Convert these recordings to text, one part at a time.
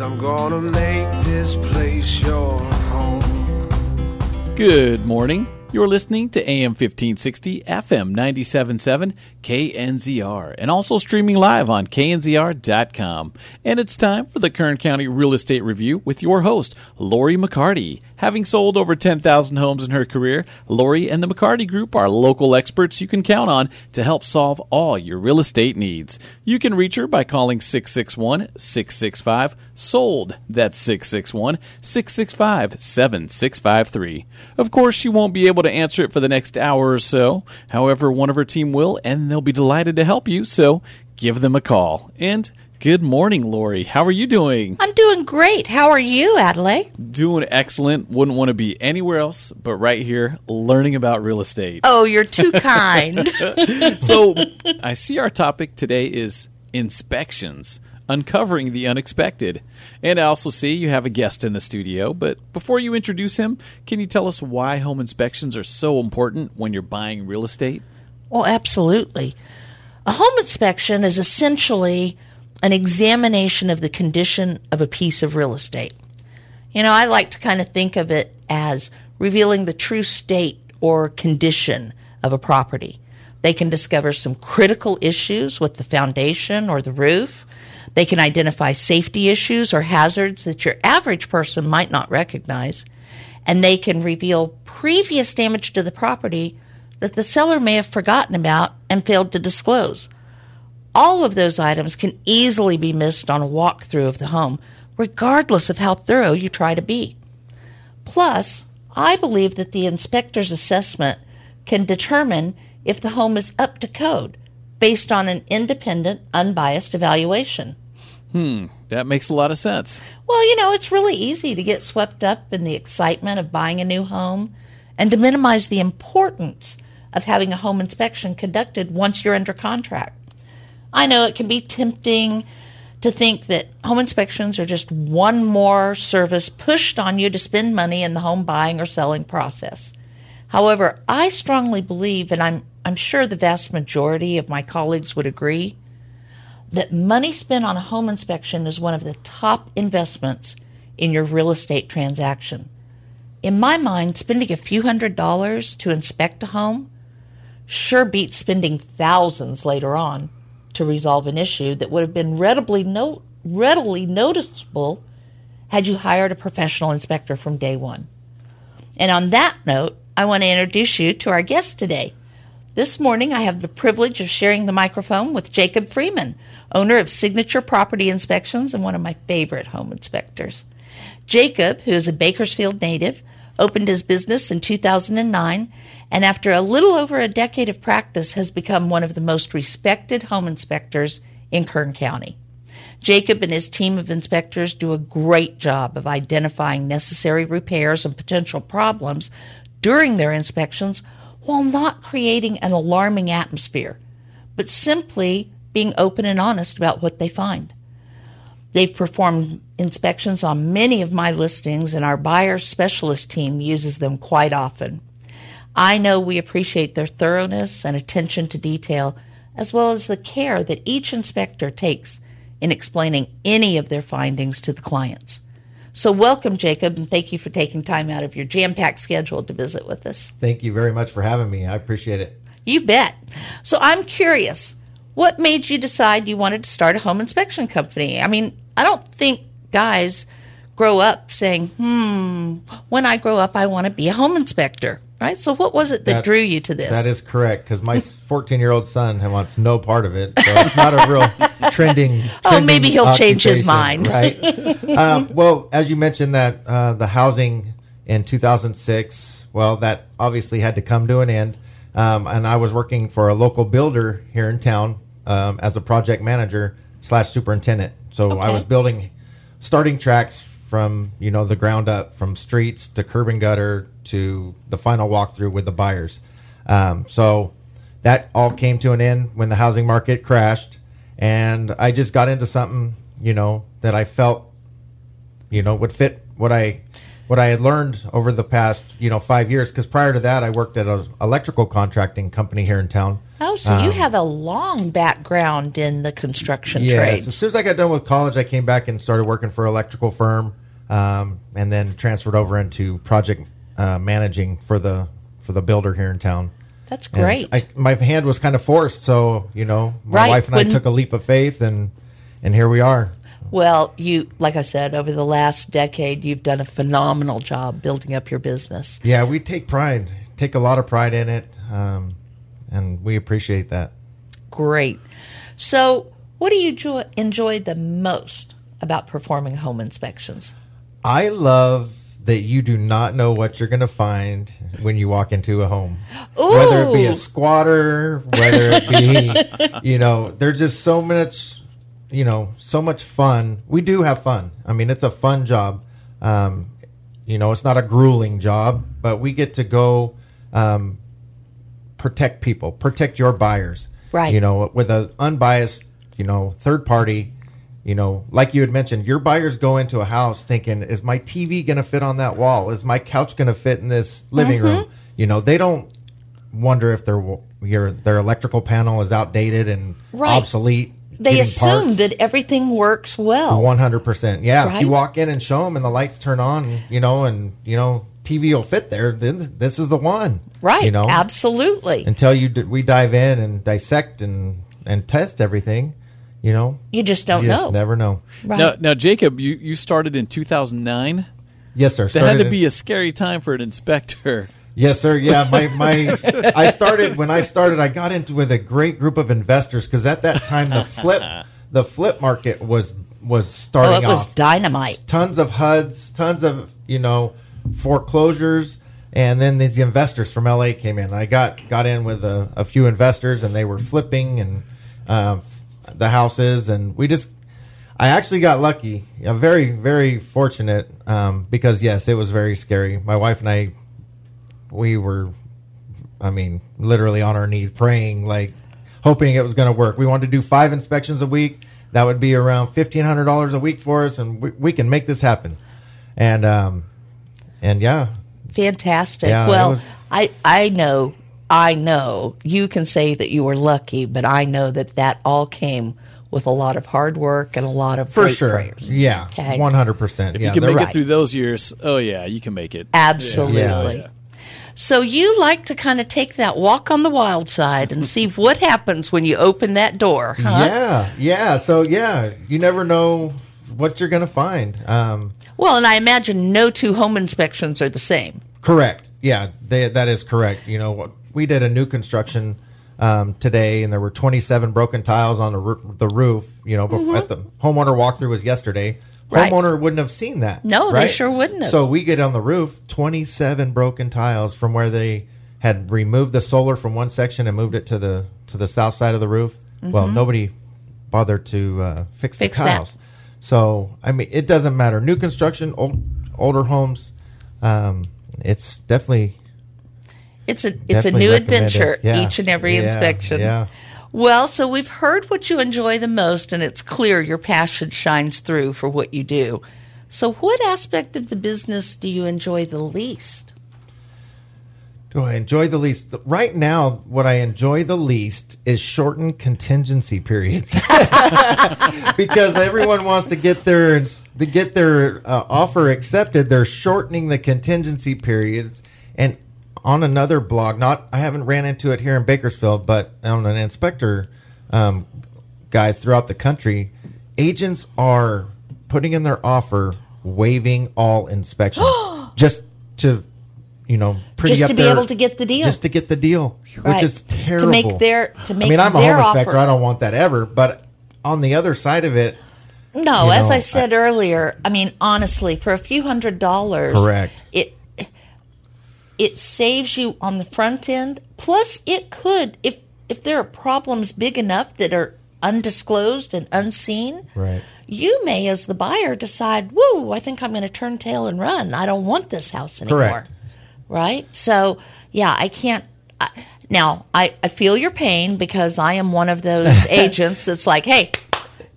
Cause I'm gonna make this place your home. Good morning. You're listening to AM 1560, FM 977, KNZR, and also streaming live on knzr.com. And it's time for the Kern County Real Estate Review with your host, Lori McCarty. Having sold over 10,000 homes in her career, Lori and the McCarty Group are local experts you can count on to help solve all your real estate needs. You can reach her by calling 661 665 SOLD. That's 661 665 7653. Of course, she won't be able to answer it for the next hour or so. However, one of her team will, and they'll be delighted to help you, so give them a call. And good morning, Lori. How are you doing? I'm doing great. How are you, Adelaide? Doing excellent. Wouldn't want to be anywhere else but right here learning about real estate. Oh, you're too kind. So, I see our topic today is inspections, uncovering the unexpected. And I also see you have a guest in the studio, but before you introduce him, can you tell us why home inspections are so important when you're buying real estate? well, absolutely. A home inspection is essentially an examination of the condition of a piece of real estate. You know, I like to kind of think of it as revealing the true state or condition of a property. They can discover some critical issues with the foundation or the roof. They can identify safety issues or hazards that your average person might not recognize. And they can reveal previous damage to the property that the seller may have forgotten about and failed to disclose. All of those items can easily be missed on a walkthrough of the home, regardless of how thorough you try to be. Plus, I believe that the inspector's assessment can determine if the home is up to code based on an independent, unbiased evaluation. Hmm, that makes a lot of sense. Well, you know, it's really easy to get swept up in the excitement of buying a new home and to minimize the importance of having a home inspection conducted once you're under contract. I know it can be tempting to think that home inspections are just one more service pushed on you to spend money in the home buying or selling process. However, I strongly believe, and I'm, I'm sure the vast majority of my colleagues would agree, that money spent on a home inspection is one of the top investments in your real estate transaction. In my mind, spending a few hundred dollars to inspect a home sure beats spending thousands later on to resolve an issue that would have been readily, no- readily noticeable had you hired a professional inspector from day one. And on that note, I want to introduce you to our guest today. This morning, I have the privilege of sharing the microphone with Jacob Freeman, owner of Signature Property Inspections and one of my favorite home inspectors. Jacob, who is a Bakersfield native, opened his business in 2009 and after a little over a decade of practice has become one of the most respected home inspectors in Kern County. Jacob and his team of inspectors do a great job of identifying necessary repairs and potential problems during their inspections while not creating an alarming atmosphere, but simply being open and honest about what they find. They've performed inspections on many of my listings, and our buyer specialist team uses them quite often. I know we appreciate their thoroughness and attention to detail, as well as the care that each inspector takes in explaining any of their findings to the clients. So, welcome, Jacob, and thank you for taking time out of your jam packed schedule to visit with us. Thank you very much for having me. I appreciate it. You bet. So, I'm curious what made you decide you wanted to start a home inspection company? I mean, I don't think guys grow up saying, hmm, when I grow up, I want to be a home inspector, right? So, what was it that That's- drew you to this? That is correct because my 14 year old son wants no part of it. So it's not a real trending. Oh, trending maybe he'll change his mind. right? um, well, as you mentioned, that uh, the housing in 2006, well, that obviously had to come to an end. Um, and I was working for a local builder here in town um, as a project manager slash superintendent. So I was building starting tracks from you know the ground up, from streets to curb and gutter to the final walkthrough with the buyers. Um, so that all came to an end when the housing market crashed, and I just got into something you know that I felt you know would fit what I what I had learned over the past you know five years. Because prior to that, I worked at an electrical contracting company here in town. Oh, so you have a long background in the construction trade. Yes. trades. As soon as I got done with college, I came back and started working for an electrical firm, um, and then transferred over into project uh, managing for the for the builder here in town. That's great. I, my hand was kind of forced, so you know, my Right, wife and when- I took a leap of faith, and and here we are. well, you, like I said, over the last decade, you've done a phenomenal job building up your business. Yeah, we take pride, take a lot of pride in it, um, and we appreciate that. Great. So, what do you enjoy, enjoy the most about performing home inspections? I love that you do not know what you're going to find when you walk into a home. Whether it be a squatter, whether it be, you know, there's just so much, you know, so much fun. We do have fun. I mean, it's a fun job. Um, you know, it's not a grueling job, but we get to go um, protect people, protect your buyers. Right. You know, with an unbiased, you know, third party, you know, like you had mentioned, your buyers go into a house thinking, is my TV going to fit on that wall? Is my couch going to fit in this living Mm-hmm. room? You know, they don't wonder if their your their electrical panel is outdated and Right. obsolete. They assume parts. that everything works well. One hundred percent. Yeah, if you walk in and show them, and the lights turn on, you know, and you know TV will fit there. Then this is the one, right. You know, Absolutely. until you d- we dive in and dissect and and test everything, you know, you just don't you know. just never know. right. Now, now, Jacob, you, you started in 2009. Yes, sir. That had to in- be a scary time for an inspector. Yes, sir. Yeah, my my. I started when I started. I got into with a great group of investors because at that time the flip the flip market was was oh, starting it was off. dynamite. tons of HUDs, tons of you know foreclosures, and then these investors from LA came in. I got got in with a, a few investors, and they were flipping and um, the house is, and we just. I actually got lucky. I'm very, very fortunate um, because yes, it was very scary. My wife and I, we were, I mean, literally on our knees praying, like hoping it was going to work. We wanted to do five inspections a week. That would be around fifteen hundred dollars a week for us, and we, we can make this happen. And um, and yeah, Fantastic. Yeah, well, was- I I know I know you can say that you were lucky, but I know that that all came with a lot of hard work and a lot of for great sure, prayers. yeah, one hundred percent. If Yeah, you can make right. it through those years, oh yeah, you can make it. Absolutely. Yeah. Yeah. So you like to kind of take that walk on the wild side and see what happens when you open that door, huh? Yeah, yeah. So yeah, you never know what you're going to find. Um, Well, and I imagine no two home inspections are the same. Correct. Yeah, they, that is correct. You know, what we did a new construction um, today, and there were 27 broken tiles on the, roo- the roof. You know, before, at the homeowner walkthrough was yesterday. Mm-hmm. Right. Homeowner wouldn't have seen that. No, they sure wouldn't have. So we get on the roof, 27 broken tiles from where they had removed the solar from one section and moved it to the to the south side of the roof. Well, nobody bothered to uh, fix, Mm-hmm. Fix the that. tiles. So I mean, it doesn't matter. New construction, old older homes. Um, it's definitely It's a it's a new adventure. Yeah. each and every Yeah, inspection. yeah. Well, so we've heard what you enjoy the most, and it's clear your passion shines through for what you do. So, what aspect of the business do you enjoy the least? Do I enjoy the least? Right now, what I enjoy the least is shortened contingency periods because everyone wants to get their to get their uh, offer accepted. They're shortening the contingency periods, and on another blog, not I haven't ran into it here in Bakersfield, but on an inspector um, guys throughout the country, agents are putting in their offer waiving all inspections just to you know pretty Just to be their- able to get the deal. just to get the deal Right. which is terrible To make their- to make i mean i'm a home inspector offer. i don't want that ever but on the other side of it No, as know, I said earlier, I mean honestly, for a few hundred dollars, Correct. It it saves you on the front end. Plus, it could if if there are problems big enough that are undisclosed and unseen, Right. you may, as the buyer, decide, whoa, I think I'm going to turn tail and run. I don't want this house anymore. Correct. Right? So, yeah, I can't. I, now, I, I feel your pain because I am one of those agents that's like, hey,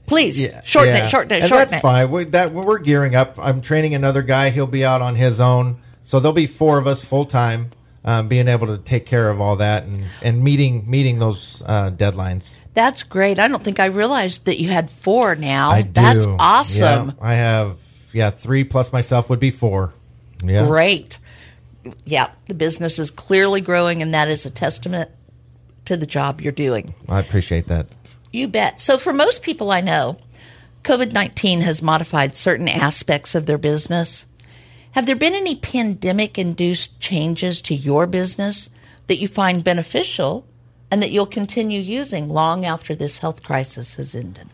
please shorten yeah. it, shorten it, and shorten that's it. fine. We, that we're gearing up. I'm training another guy. He'll be out on his own, so there'll be four of us full time, um, being able to take care of all that and, and meeting meeting those uh, deadlines. That's great. I don't think I realized that you had four now. I do. That's awesome. Yeah, I have yeah three plus myself would be four. Yeah, Great. Yeah, the business is clearly growing, and that is a testament to the job you're doing. I appreciate that. You bet. So, for most people I know, COVID 19 has modified certain aspects of their business. Have there been any pandemic induced changes to your business that you find beneficial and that you'll continue using long after this health crisis has ended?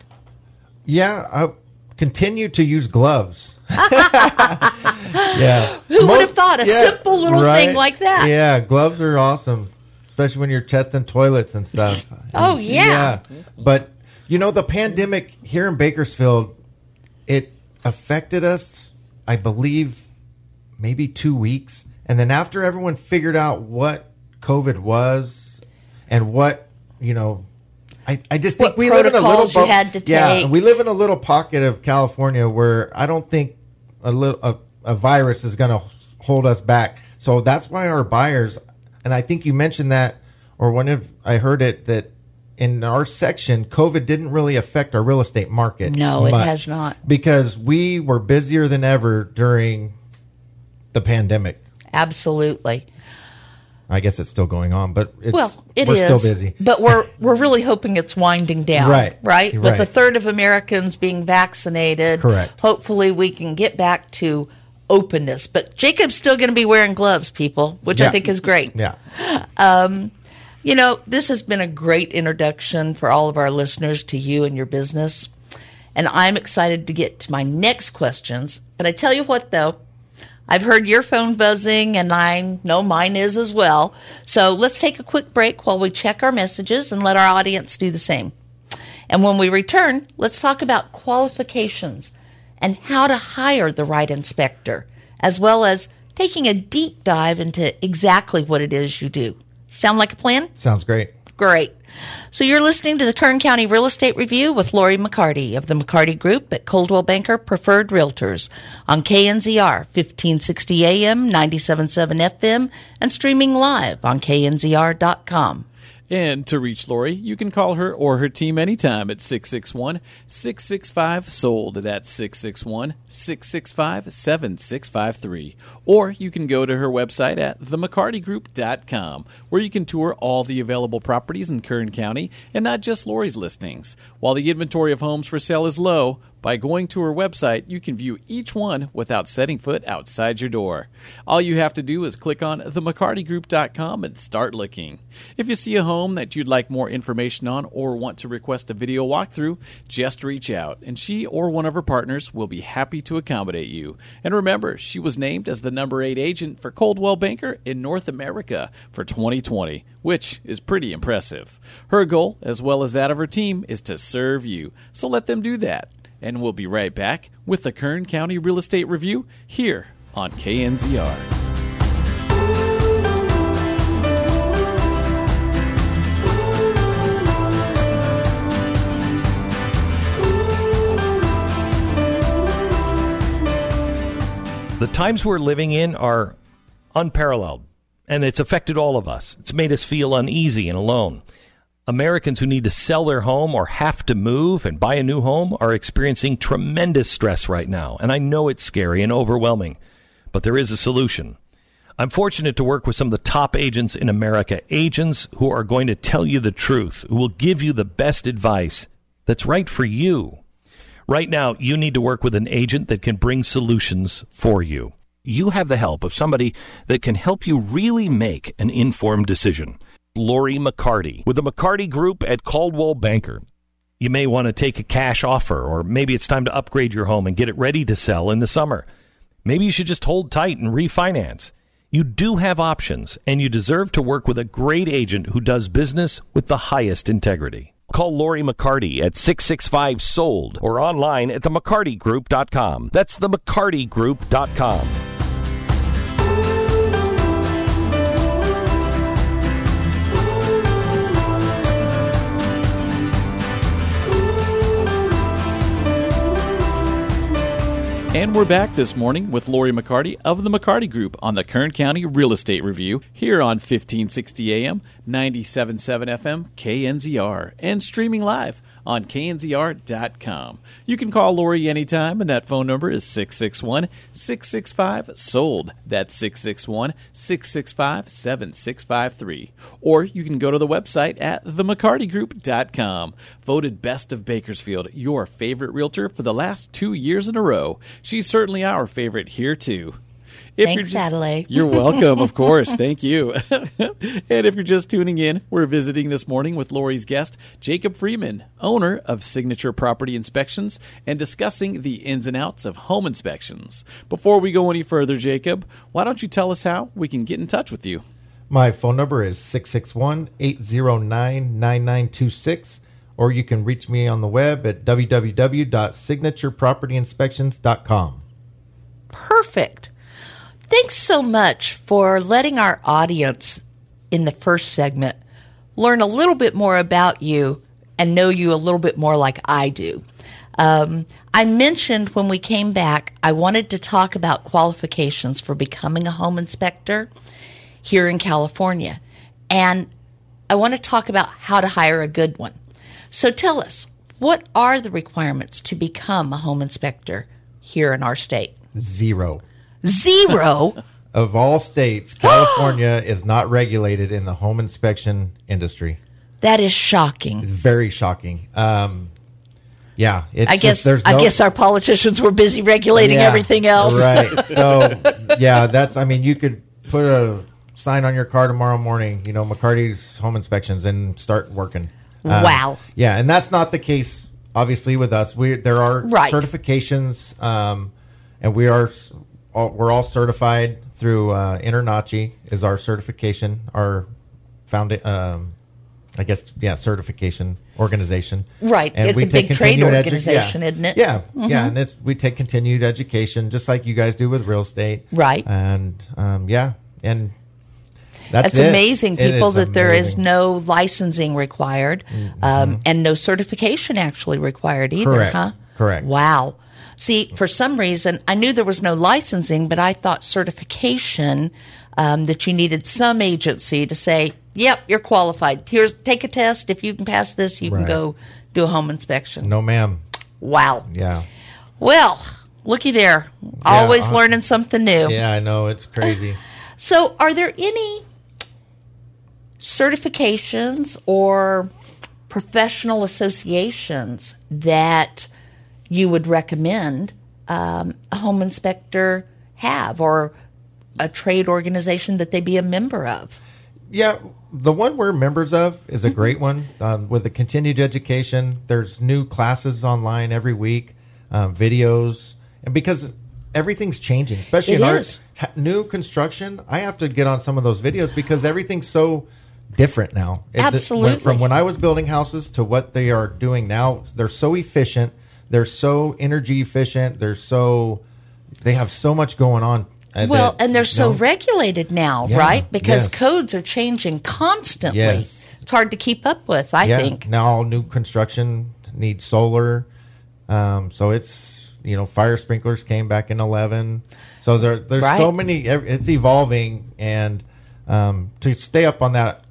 Yeah, I continue to use gloves. yeah. Who would have thought a simple little thing like that? Yeah, gloves are awesome, especially when you're testing toilets and stuff. Oh, yeah. But you know, the pandemic here in Bakersfield, it affected us, I believe, maybe two weeks, and then after everyone figured out what COVID was and what you know. I, I just think What we live in a little protocols you bub- had to yeah, take. we live in a little pocket of California where I don't think a little a, a virus is going to hold us back. So that's why our buyers, and I think you mentioned that, or one of I heard it that in our section, COVID didn't really affect our real estate market. No, it has not. because we were busier than ever during the pandemic. Absolutely. I guess it's still going on, but it's, Well, it we're is, still busy. but we're we're really hoping it's winding down, Right. Right, with a third of Americans being vaccinated, Correct. Hopefully, we can get back to openness. But Jacob's still going to be wearing gloves, people, which I think is great. Yeah. Um, you know, this has been a great introduction for all of our listeners to you and your business. And I'm excited to get to my next questions. But I tell you what, though, I've heard your phone buzzing, and I know mine is as well. So let's take a quick break while we check our messages and let our audience do the same. And when we return, let's talk about qualifications and how to hire the right inspector, as well as taking a deep dive into exactly what it is you do. Sound like a plan? Sounds great. Great. So you're listening to the Kern County Real Estate Review with Lori McCarty of the McCarty Group at Coldwell Banker Preferred Realtors on KNZR 1560 AM, 97.7 FM, and streaming live on knzr.com. And to reach Lori, you can call her or her team anytime at 661 665 SOLD. That's 661 665 7653. Or you can go to her website at themccartygroup.com, where you can tour all the available properties in Kern County and not just Lori's listings. While the inventory of homes for sale is low, by going to her website, you can view each one without setting foot outside your door. All you have to do is click on themccartygroup.com and start looking. If you see a home that you'd like more information on or want to request a video walkthrough, just reach out and she or one of her partners will be happy to accommodate you. And remember, she was named as the number 8 agent for Coldwell Banker in North America for 2020, which is pretty impressive. Her goal, as well as that of her team, is to serve you. So let them do that. And we'll be right back with the Kern County Real Estate Review here on KNZR. The times we're living in are unparalleled, and it's affected all of us. It's made us feel uneasy and alone. Americans who need to sell their home or have to move and buy a new home are experiencing tremendous stress right now, and I know it's scary and overwhelming, but there is a solution. I'm fortunate to work with some of the top agents in America, agents who are going to tell you the truth, who will give you the best advice that's right for you. Right now, you need to work with an agent that can bring solutions for you. You have the help of somebody that can help you really make an informed decision. Lori McCarty with the McCarty Group at Coldwell Banker. You may want to take a cash offer, or maybe it's time to upgrade your home and get it ready to sell in the summer. Maybe you should just hold tight and refinance. You do have options, and you deserve to work with a great agent who does business with the highest integrity. Call Lori McCarty at 665 SOLD or online at themccartygroup.com. That's themccartygroup.com. And we're back this morning with Lori McCarty of the McCarty Group on the Kern County Real Estate Review here on 1560 AM, 97.7 FM, KNZR, and streaming live on knzr.com. You can call Lori anytime, and that phone number is 661 665 SOLD. That's 661 665 7653. Or you can go to the website at themccartygroup.com. Voted Best of Bakersfield, your favorite realtor for the last two years in a row. She's certainly our favorite here, too. If Thanks, Adelaide. You're welcome, of course. Thank you. and if you're just tuning in, we're visiting this morning with Lori's guest, Jacob Freeman, owner of Signature Property Inspections, and discussing the ins and outs of home inspections. Before we go any further, Jacob, why don't you tell us how we can get in touch with you? My phone number is 661 809 9926, or you can reach me on the web at www.signaturepropertyinspections.com. Perfect. Thanks so much for letting our audience in the first segment learn a little bit more about you and know you a little bit more like I do. Um, I mentioned when we came back, I wanted to talk about qualifications for becoming a home inspector here in California. And I want to talk about how to hire a good one. So tell us, what are the requirements to become a home inspector here in our state? Zero. Zero. Of all states, California is not regulated in the home inspection industry. that is shocking. It's very shocking. Um, yeah, it's I just- guess there's I guess our politicians were busy regulating Yeah, everything else. Right. So yeah, that's. I mean, you could put a sign on your car tomorrow morning. You know, McCarty's home inspections and start working. Um, Wow. Yeah, and that's not the case. Obviously, with us, we there are Right. certifications, um, and we are all, we're all certified through uh, Internachi is our certification, our found um, I guess yeah, certification organization. Right. And It's a big trade continued edu- organization, yeah. isn't it? Yeah, yeah, Mhm. and it's we take continued education just like you guys do with real estate, Right. And um, yeah, and that's it. amazing, people, that there is amazing. Mm-hmm. no licensing required um, and no certification actually required either, Correct. huh? Correct. Wow. See, for some reason, I knew there was no licensing, but I thought certification um, that you needed some agency to say, "Yep, you're qualified. Here's take a test. If you can pass this, you can go do a home inspection." No, ma'am. Wow. Yeah, Well, looky there, always uh, learning something new. yeah, I know it's crazy. So, are there any certifications or professional associations that you would recommend um, a home inspector have, or a trade organization that they be a member of? Yeah, the one we're members of is a great one. Um, with the continued education, there's new classes online every week, um, videos, and because everything's changing, especially It in our is. ha- new construction, I have to get on some of those videos because everything's so different now. It- Absolutely. from when I was building houses to what they are doing now, they're so efficient. They're so energy efficient. They're so they have so much going on. uh, Well, that, and they're so know, regulated now, Yeah, right? Because yes. codes are changing constantly. Yes. It's hard to keep up with, I yeah, think. now all new construction needs solar. Um, so it's you know fire sprinklers came back in eleven. So there there's so many. It's evolving, and um, to stay up on that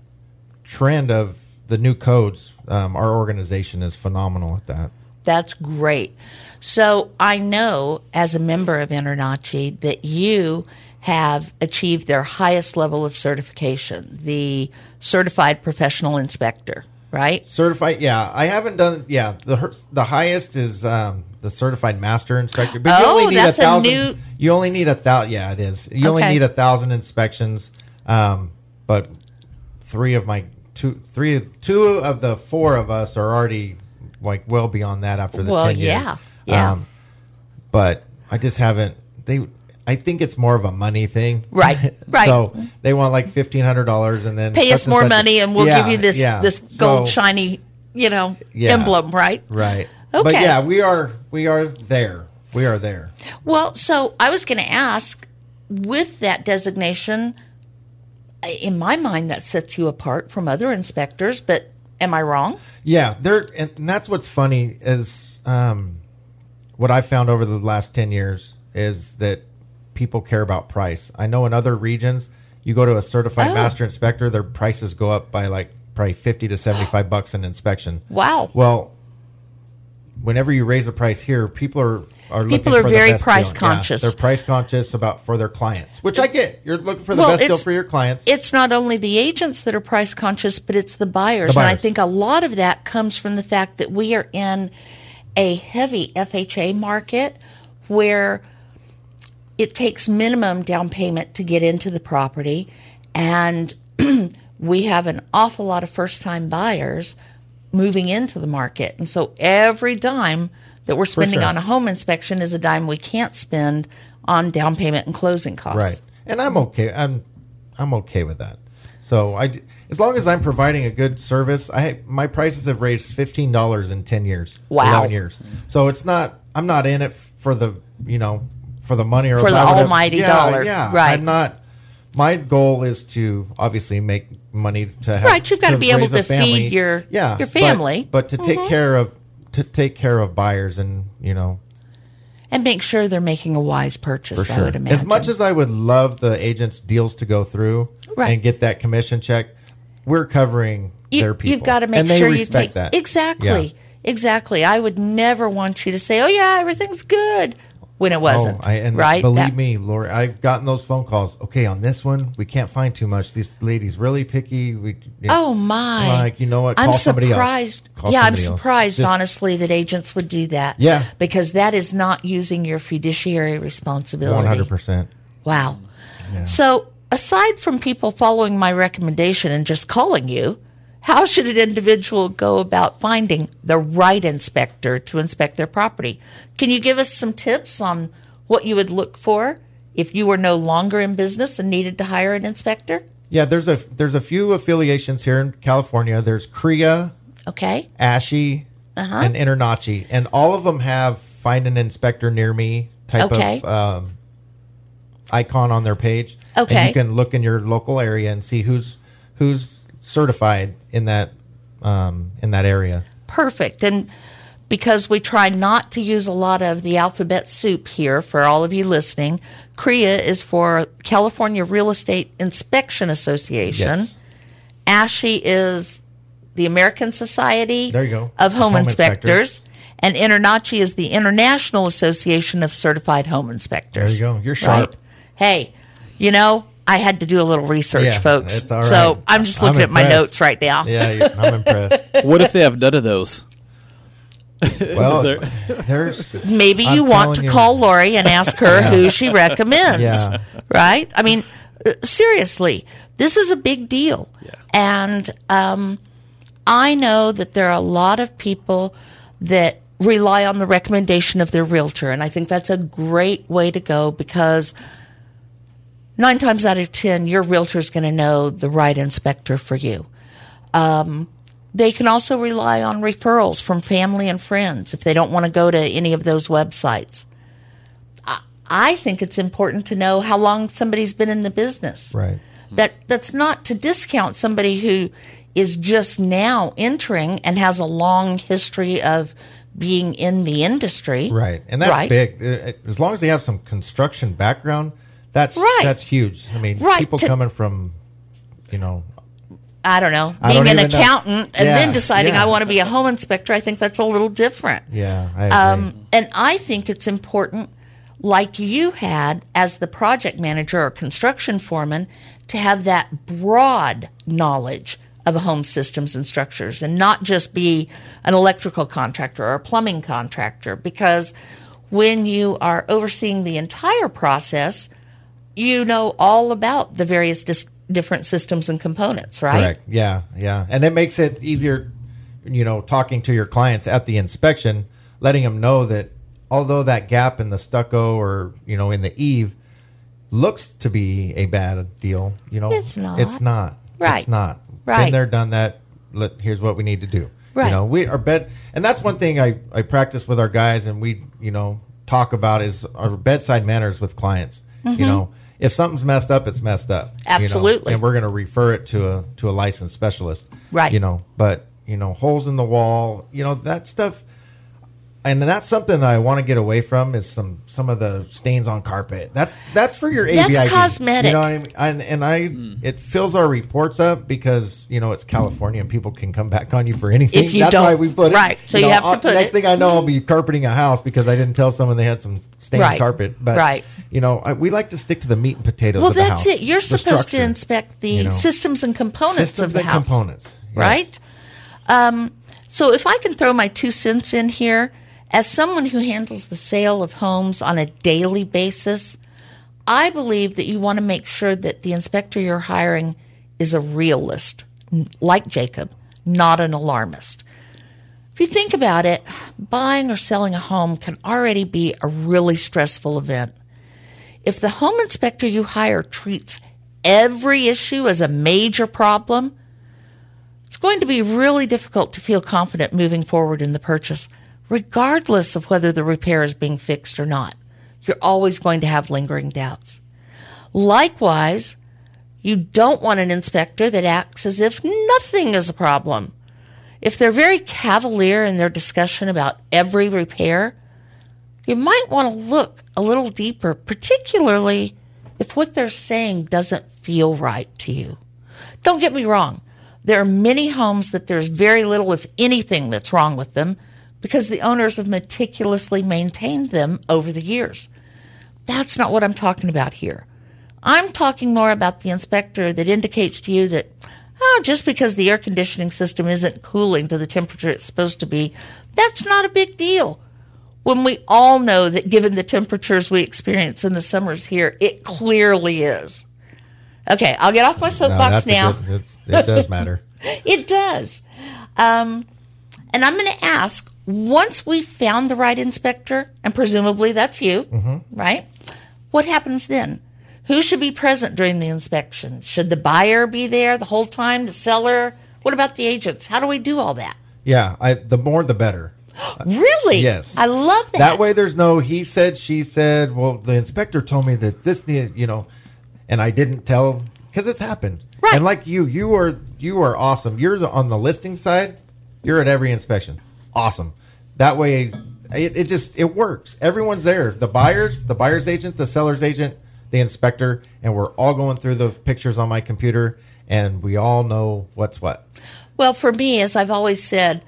trend of the new codes, um, our organization is phenomenal at that. That's great. So I know as a member of Internachi that you have achieved their highest level of certification, the certified professional inspector, right? Certified, yeah. I haven't done. Yeah, the the highest is um, the certified master inspector. But Oh, that's a new- You only need a thousand. Yeah, it is. You only Okay. need a thousand inspections. Um, but three of my two, three, two of the four of us are already like well beyond that after the Well, ten years. yeah, yeah. Um, but I just haven't. They, I think it's more of a money thing. Right, right. so they want like fifteen hundred dollars, and then Pay us more money, and we'll Yeah, give you this yeah. this gold So- shiny, you know, Yeah. emblem, right? Right. Okay. But yeah, we are we are there. We are there. Well, so I was going to ask, with that designation, in my mind, that sets you apart from other inspectors. But am I wrong? Yeah, there, and that's what's funny is um, what I found over the last ten years is that people care about price. I know in other regions, you go to a certified Oh. master inspector, their prices go up by like probably fifty to seventy five bucks an inspection. Wow. Well, whenever you raise a price here, people are are looking People are for the very price deal. Yeah, conscious. they're price conscious about for their clients, which I get. You're looking for the Well, best deal for your clients. It's not only the agents that are price conscious, but it's the buyers. The And I think a lot of that comes from the fact that we are in a heavy FHA market where it takes minimum down payment to get into the property. And we have an awful lot of first time buyers moving into the market. And so every dime that we're spending sure. on a home inspection is a dime we can't spend on down payment and closing costs. Right. And I'm okay. I'm I'm okay with that. So I as long as I'm providing a good service, I my prices have raised fifteen dollars in ten years. Wow. eleven years. So it's not. I'm not in it for the you know for the money or For the would have- almighty yeah, dollar. Yeah, Right. I'm not. My goal is to obviously make money to have. Right, you've gotta be able raise a to feed your- yeah your but- family. Mm-hmm. but, to take care of to take care of buyers and you know And make sure they're making a wise purchase, I would imagine. as much as I would love the agents' deals to go through Right. and get that commission check, we're covering you, their people. You've got to make and they sure you take that exactly, Yeah. exactly. I would never want you to say, "Oh yeah, everything's good," when it oh, wasn't. Oh, I, and right? believe That- me, Lori, I've gotten those phone calls. Okay, on this one, we can't find too much. This lady's really picky. We, yeah. Oh my! I'm like, you know what? I'm Call somebody else. surprised. Call yeah, I'm surprised, Just- honestly, that agents would do that. Yeah. because that is not using your fiduciary responsibility. One hundred percent. Wow. So, aside from people following my recommendation and just calling you, how should an individual go about finding the right inspector to inspect their property? Can you give us some tips on what you would look for if you were no longer in business and needed to hire an inspector? Yeah, there's a there's a few affiliations here in California. There's CREA, Okay. ASHI, Uh-huh. and Internachi, and all of them have find an inspector near me type Okay. of um, icon on their page. Okay. and you can look in your local area and see who's who's certified in that um, in that area. Perfect. And because we try not to use a lot of the alphabet soup here for all of you listening, CREA is for California Real Estate Inspection Association. Yes. ASHI is the American Society There you go. of Home, Home Inspectors. And Internachi is the International Association of Certified Home Inspectors. There you go. You're sharp. Hey, you know, I had to do a little research, Yeah, folks. it's all So. I'm just I'm looking at my notes right now. Yeah, I'm impressed. What if they have none of those? Well, there- there's Maybe I'm you want to you. call Lori and ask her who she recommends. Yeah. Right? I mean, uh, seriously, this is a big deal. Yeah. And um, I know that there are a lot of people that rely on the recommendation of their realtor. And I think that's a great way to go because nine times out of 10, your realtor is going to know the right inspector for you. They can also rely on referrals from family and friends if they don't want to go to any of those websites. I, I think it's important to know how long somebody's been in the business. right. That that's not to discount somebody who is just now entering and has a long history of being in the industry. Right, and that's Right. big. Uh, As long as they have some construction background, that's Right. that's huge. I mean, Right, people to- coming from, you know, I don't know, being don't an even know. accountant and Yeah, then deciding yeah. I want to be a home inspector, I think that's a little different. yeah, I. Um, and I think it's important, like you had as the project manager or construction foreman, to have that broad knowledge of home systems and structures and not just be an electrical contractor or a plumbing contractor. Because when you are overseeing the entire process, you know all about the various dis- different systems and components, right? Correct. Yeah, yeah, and it makes it easier, you know, talking to your clients at the inspection, letting them know that although that gap in the stucco or you know in the eave looks to be a bad deal, you know, It's not. It's not. Right. It's not. Right. Been there, done that. Let, here's what we need to do. Right. You know, we our bed, and that's one thing I I practice with our guys, and we you know talk about is our bedside manners with clients. You mm-hmm. know, if something's messed up, it's messed up. you know. Absolutely. and we're going to refer it to a to a licensed specialist. Right. You know, but you know, holes in the wall, you know, that stuff and that's something that I want to get away from is some some of the stains on carpet. That's that's for your That's ABID. cosmetic. You know what I mean? And, and I it fills our reports up because you know it's California and people can come back on you for anything. If you that's don't- why we put it. right. So you know, have to I'll- put Next it. thing I know, I'll be carpeting a house because I didn't tell someone they had some stained Right. carpet. But Right. you know, I, we like to stick to the meat and potatoes. Well, of the that's house, it. You're supposed to inspect the you know. systems and components Systems of the and house. components, yes. Right? Um, so if I can throw my two cents in here, as someone who handles the sale of homes on a daily basis, I believe that you want to make sure that the inspector you're hiring is a realist, like Jacob, not an alarmist. If you think about it, buying or selling a home can already be a really stressful event. If the home inspector you hire treats every issue as a major problem, it's going to be really difficult to feel confident moving forward in the purchase, regardless of whether the repair is being fixed or not. You're always going to have lingering doubts. Likewise, you don't want an inspector that acts as if nothing is a problem. If they're very cavalier in their discussion about every repair, you might want to look a little deeper, particularly if what they're saying doesn't feel right to you. Don't get me wrong. There are many homes that there's very little, if anything, that's wrong with them because the owners have meticulously maintained them over the years. That's not what I'm talking about here. I'm talking more about the inspector that indicates to you that, oh, just because the air conditioning system isn't cooling to the temperature it's supposed to be, that's not a big deal. When we all know that given the temperatures we experience in the summers here, it clearly is. Okay, I'll get off my soapbox a now. good- it does matter. It does. Um, and I'm going to ask once we've found the right inspector, and presumably that's you, mm-hmm. right? What happens then? Who should be present during the inspection? Should the buyer be there the whole time? The seller? What about the agents? How do we do all that? Yeah, I, the more the better. Really? Yes. I love that. That way, there's no he said, she said. Well, the inspector told me that this needed, you know, and I didn't tell because it's happened. Right. And like you, you are you are awesome. You're the, on the listing side. You're at every inspection. Awesome. That way, it, it just it works. Everyone's there. The buyers, the buyer's agent, the seller's agent, the inspector, and we're all going through the pictures on my computer, and we all know what's what. Well, for me, as I've always said,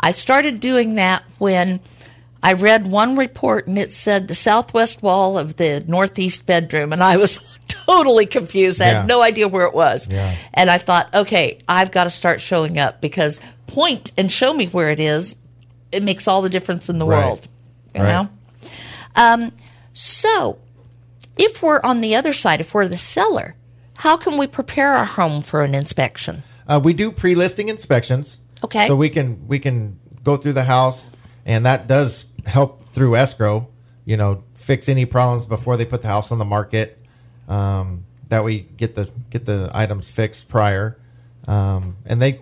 I started doing that when I read one report and it said the southwest wall of the northeast bedroom, and I was totally confused. I Yeah. had no idea where it was. Yeah. And I thought, okay, I've got to start showing up because point and show me where it is. It makes all the difference in the Right. world. You Right. know? Um, so, if we're on the other side, if we're the seller, how can we prepare our home for an inspection? Uh, we do pre-listing inspections. Okay. So we can we can go through the house, and that does help through escrow. You know, fix any problems before they put the house on the market. Um, that we get the get the items fixed prior, um, and they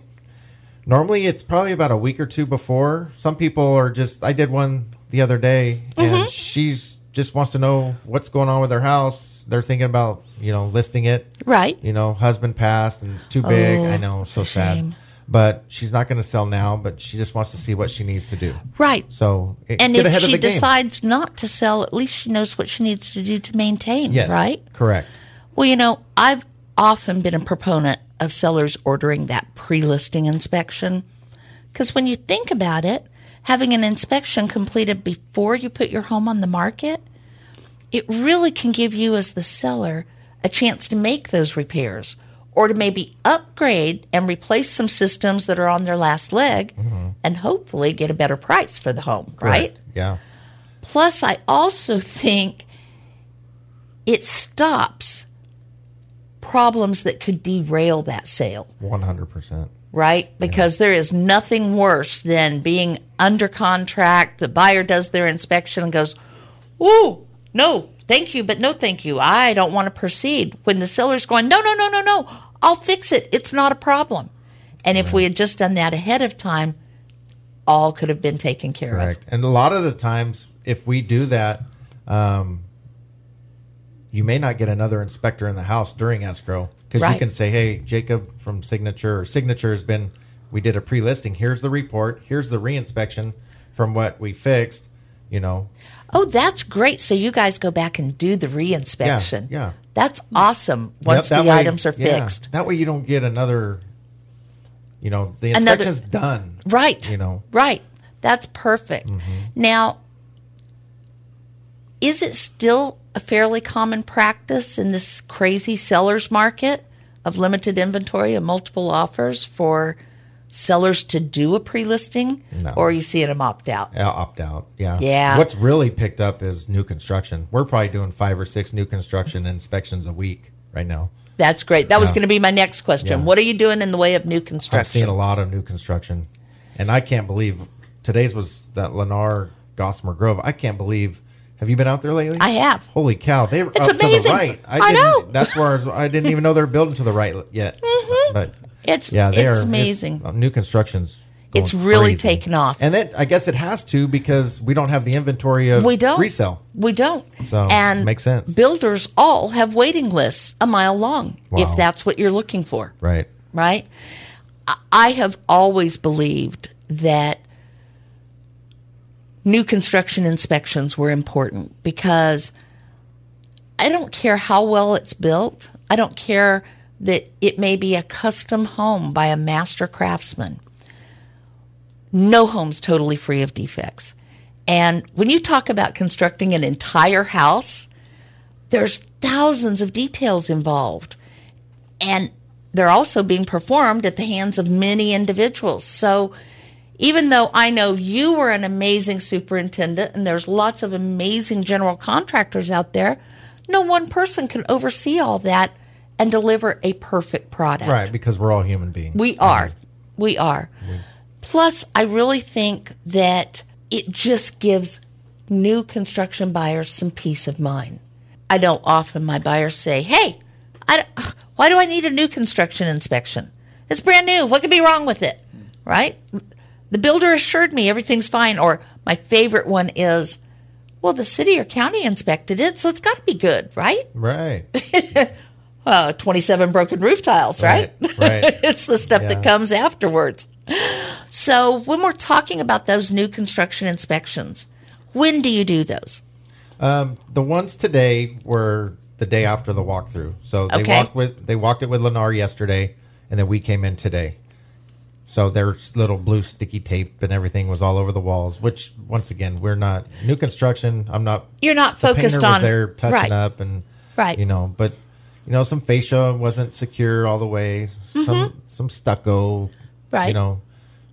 normally it's probably about a week or two before. Some people are just. I did one the other day, and mm-hmm. she's just wants to know what's going on with her house. They're thinking about you know listing it Right. you know, husband passed and it's too big. Oh, I know, it's so a sad. shame. But she's not going to sell now. But she just wants to see what she needs to do. Right. So it- And get if ahead of she the game. decides not to sell, at least she knows what she needs to do to maintain, yes, right? correct. Well, you know, I've often been a proponent of sellers ordering that pre listing inspection. Because when you think about it, having an inspection completed before you put your home on the market, it really can give you, as the seller, a chance to make those repairs or to maybe upgrade and replace some systems that are on their last leg mm-hmm. and hopefully get a better price for the home, right? Yeah. Plus, I also think it stops problems that could derail that sale, One hundred percent. right? Because there is nothing worse than being under contract. The buyer does their inspection and goes, Ooh, no, thank you, but no thank you. I don't want to proceed. When the seller's going, no, no, no, no, no, I'll fix it. It's not a problem. And if we had just done that ahead of time, all could have been taken care of. Correct. And a lot of the times, if we do that, um, you may not get another inspector in the house during escrow because Right. you can say, "Hey, Jacob from Signature or Signature has been. We did a pre-listing. Here's the report. Here's the reinspection from what we fixed. You know. Oh, that's great. So you guys go back and do the reinspection. Yeah, yeah. That's awesome once that the way- items are yeah, fixed. That way, you don't get another. You know, the Another- inspection's done. Right. You know, Right. That's perfect. Mm-hmm. Now, is it still a fairly common practice in this crazy seller's market of limited inventory and multiple offers for sellers to do a pre listing? No. Or you seeing them opt out? Yeah, opt out. Yeah. Yeah. What's really picked up is new construction. We're probably doing five or six new construction inspections a week right now. That's great. That was going to be my next question. Yeah. What are you doing in the way of new construction? i've seen a lot of new construction, and I can't believe today's was that Lennar Gossamer Grove. I can't believe. Have you been out there lately? I have. Holy cow! They It's amazing. to the right. I didn't, know. That's where I didn't even know they're building to the right yet. Mhm. But It's yeah, they it's are amazing. uh, new construction's. It's really crazy. taken off. and then I guess it has to because we don't have the inventory of we don't resale. We don't. So, and makes sense. Builders all have waiting lists a mile long if that's what you're looking for, Right. right? I- I have always believed that new construction inspections were important because I don't care how well it's built. I don't care that it may be a custom home by a master craftsman. No home's totally free of defects. And when you talk about constructing an entire house, there's thousands of details involved. And they're also being performed at the hands of many individuals. So even though I know you were an amazing superintendent and there's lots of amazing general contractors out there, no one person can oversee all that and deliver a perfect product. Right, because we're all human beings. We are. We are. Plus, I really think that it just gives new construction buyers some peace of mind. I know often my buyers say, hey, I why do I need a new construction inspection? It's brand new. What could be wrong with it? Right? The builder assured me everything's fine. Or my favorite one is, well, the city or county inspected it, so it's got to be good, right? Right. uh, 27 broken roof tiles, right? Right, right. it's the stuff that comes afterwards. So, when we're talking about those new construction inspections, when do you do those? Um, the ones today were the day after the walkthrough. So they Okay. walked with they walked it with Lennar yesterday, and then we came in today. So there's little blue sticky tape and everything was all over the walls. Which once again, we're not new construction. I'm not. You're not focused on there touching right. up and Right. You know, but you know, some fascia wasn't secure all the way. Some some stucco. Mm-hmm. Right. You know,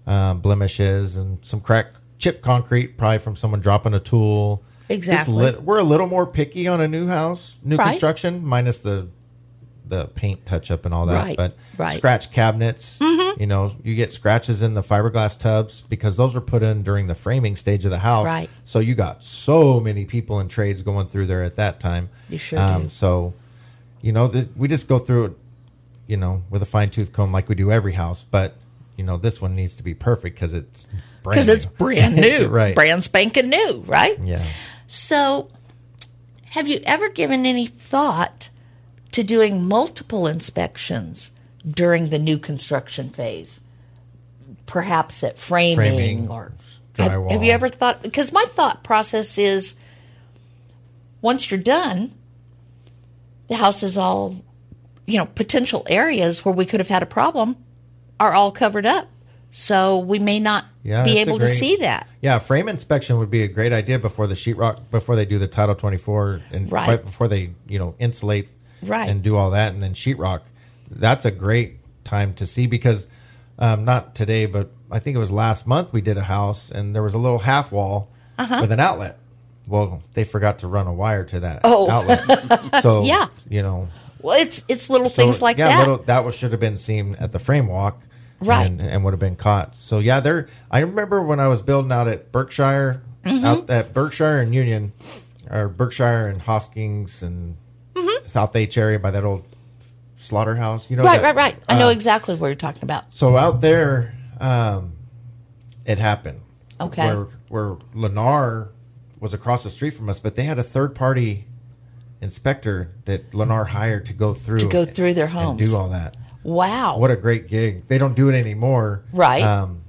uh, blemishes and some crack chip concrete, probably from someone dropping a tool. Exactly. lit- we're a little more picky on a new house, new Right. construction, minus the the paint touch up and all that. Right, But right. scratch cabinets, mm-hmm. you know, you get scratches in the fiberglass tubs because those were put in during the framing stage of the house. Right. So you got so many people in trades going through there at that time. You sure um, do. So, you know, the, we just go through it, you know, with a fine tooth comb like we do every house. But you know, this one needs to be perfect because it's brand Because it's brand new, right? Brand spanking new, right? Yeah. So, have you ever given any thought to doing multiple inspections during the new construction phase? Perhaps at framing, Framing, or have, drywall. have you ever thought? Because my thought process is once you're done, the house is all, you know, potential areas where we could have had a problem are all covered up. So we may not Yeah, be able to see that. Yeah, frame inspection would be a great idea before the sheetrock, before they do the Title 24, and Right. right, before they, you know, insulate Right. and do all that, and then sheetrock. That's a great time to see because um, not today, but I think it was last month we did a house, and there was a little half wall Uh-huh. with an outlet. Well, they forgot to run a wire to that Oh. outlet. So Yeah. you know, Well, it's it's little so, things like that. yeah, that. Little, that was, should have been seen at the frame walk, Right. And, and would have been caught. So yeah, there. I remember when I was building out at Berkshire, Mm-hmm. out at Berkshire and Union. or Berkshire and Hosking and South H area by that old slaughterhouse. You know. Right, that- right, right. I know uh, exactly what you're talking about. So out there, um, it happened. Okay. Where where Lennar was across the street from us, but they had a third party inspector that Lennar hired to go through To go through their and homes. do all that. Wow. What a great gig! They don't do it anymore, Right. Um,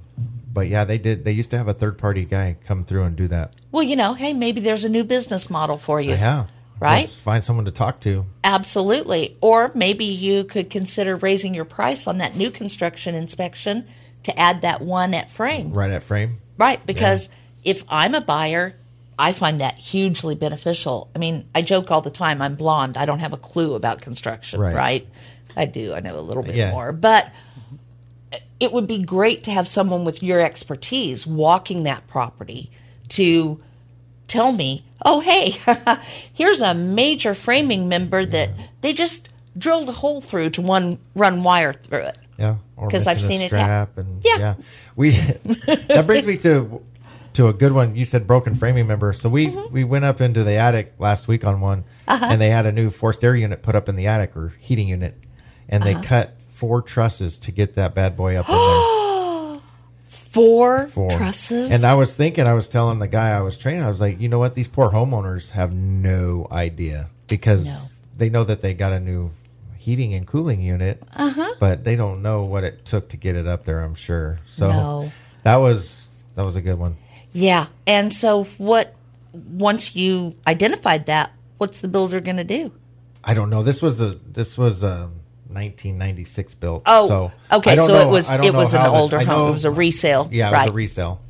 but yeah, they did. They used to have a third party guy come through and do that. well, you know, hey, maybe there's a new business model for you. Yeah, Right? Find someone to talk to. Absolutely. Or maybe you could consider raising your price on that new construction inspection to add that one at frame. Right at frame. Right, because if I'm a buyer, I find that hugely beneficial. I mean, I joke all the time, I'm blonde. I don't have a clue about construction, Right. right? I do. I know a little bit Yeah. more. But it would be great to have someone with your expertise walking that property to tell me, oh, hey, here's a major framing member that they just drilled a hole through to one run wire through it. Yeah, Because I've seen it hap- strap and Yeah. yeah, we that brings me to to a good one. You said broken framing member, so we Mm-hmm. we went up into the attic last week on one, Uh-huh. and they had a new forced air unit put up in the attic or heating unit, and Uh-huh. they cut four trusses to get that bad boy up in there. Four, Four trusses. And I was thinking, I was telling the guy I was training, I was like, you know what? These poor homeowners have no idea because No. they know that they got a new heating and cooling unit, Uh-huh. but they don't know what it took to get it up there. I'm sure. So No. that was that was a good one. Yeah. And so what once you identified that, what's the builder going to do? I don't know. This was a this was a 1996 built. Oh, so okay. So know- it was I don't it was an how the- older home. know- it was a resale. Yeah, it right. was a resale.